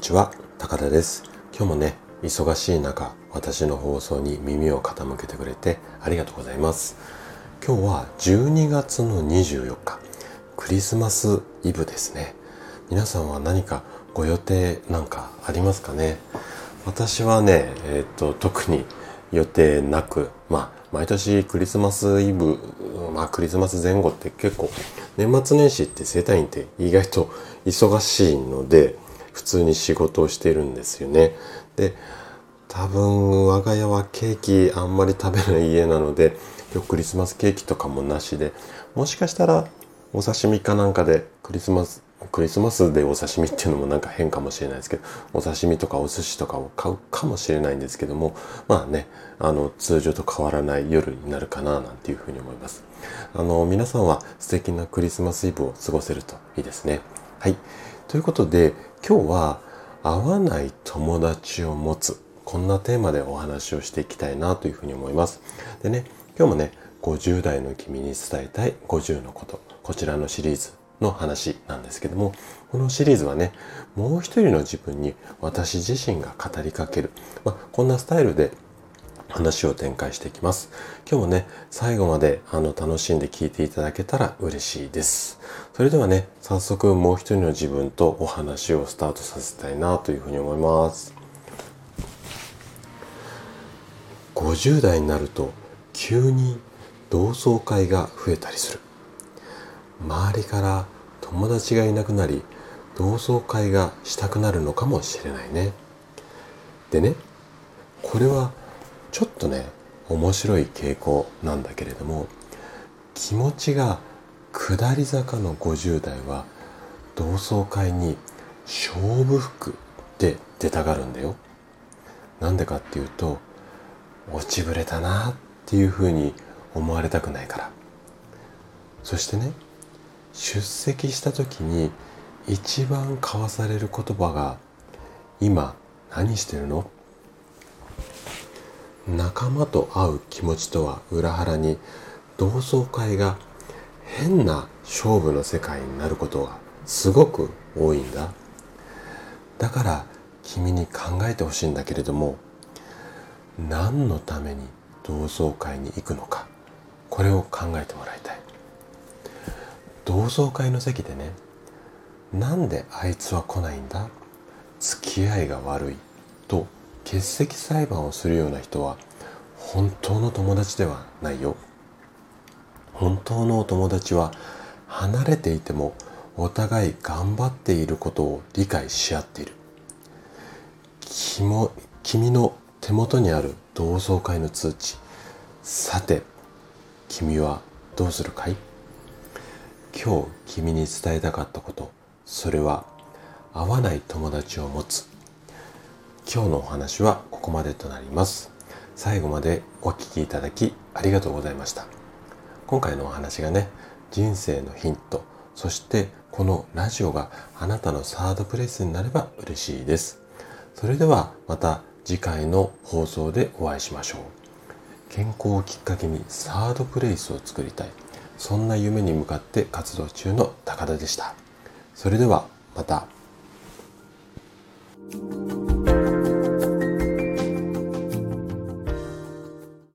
にちは高田です。今日もね忙しい中私の放送に耳を傾けてくれてありがとうございます。今日は12月の24日クリスマスイブですね。皆さんは何かご予定なんかありますかね？私はねえっ、と特に予定なくまあ毎年クリスマスイブまあクリスマス前後って結構年末年始って生体院って意外と忙しいので普通に仕事をしてるんですよね。で多分我が家はケーキあんまり食べない家なので今日クリスマスケーキとかもなしでもしかしたらお刺身かなんかでクリスマスクリスマスでお刺身っていうのもなんか変かもしれないですけどお刺身とかお寿司とかを買うかもしれないんですけどもまあねあの通常と変わらない夜になるかななんていうふうに思います。あの皆さんは素敵なクリスマスイブを過ごせるといいですね。はい。ということで今日は会わない友達を持つ。こんなテーマでお話をしていきたいなというふうに思います。でね今日もね50代の君に伝えたい50のこと。こちらのシリーズの話なんですけどもこのシリーズはねもう一人の自分に私自身が語りかける、まあ、こんなスタイルで話を展開していきます。今日もね、最後まであの楽しんで聞いていただけたら嬉しいです。それではね、早速もう一人の自分とお話をスタートさせたいなというふうに思います。50代になると急に同窓会が増えたりする。周りから友達がいなくなり同窓会がしたくなるのかもしれないねでねこれはちょっとね面白い傾向なんだけれども気持ちが下り坂の50代は同窓会に勝負服で出たがるんだよなんでかっていうと落ちぶれたなっていうふうに思われたくないからそしてね出席した時に一番交わされる言葉が「今何してるの?」仲間と会う気持ちとは裏腹に同窓会が変な勝負の世界になることがすごく多いんだ。だから君に考えてほしいんだけれども何のために同窓会に行くのかこれを考えてもらいたい。同窓会の席でねなんであいつは来ないんだ付き合いが悪いと欠席裁判をするような人は本当の友達ではないよ。本当のお友達は離れていてもお互い頑張っていることを理解し合っている。君の手元にある同窓会の通知。さて君はどうするかい？今日君に伝えたかったこと。それは合わない友達を持つ。今日のお話はここまでとなります。最後までお聴きいただきありがとうございました。今回のお話がね人生のヒントそしてこのラジオがあなたのサードプレイスになれば嬉しいです。それではまた次回の放送でお会いしましょう。健康をきっかけにサードプレイスを作りたい。そんな夢に向かって活動中の高田でした。それではまた。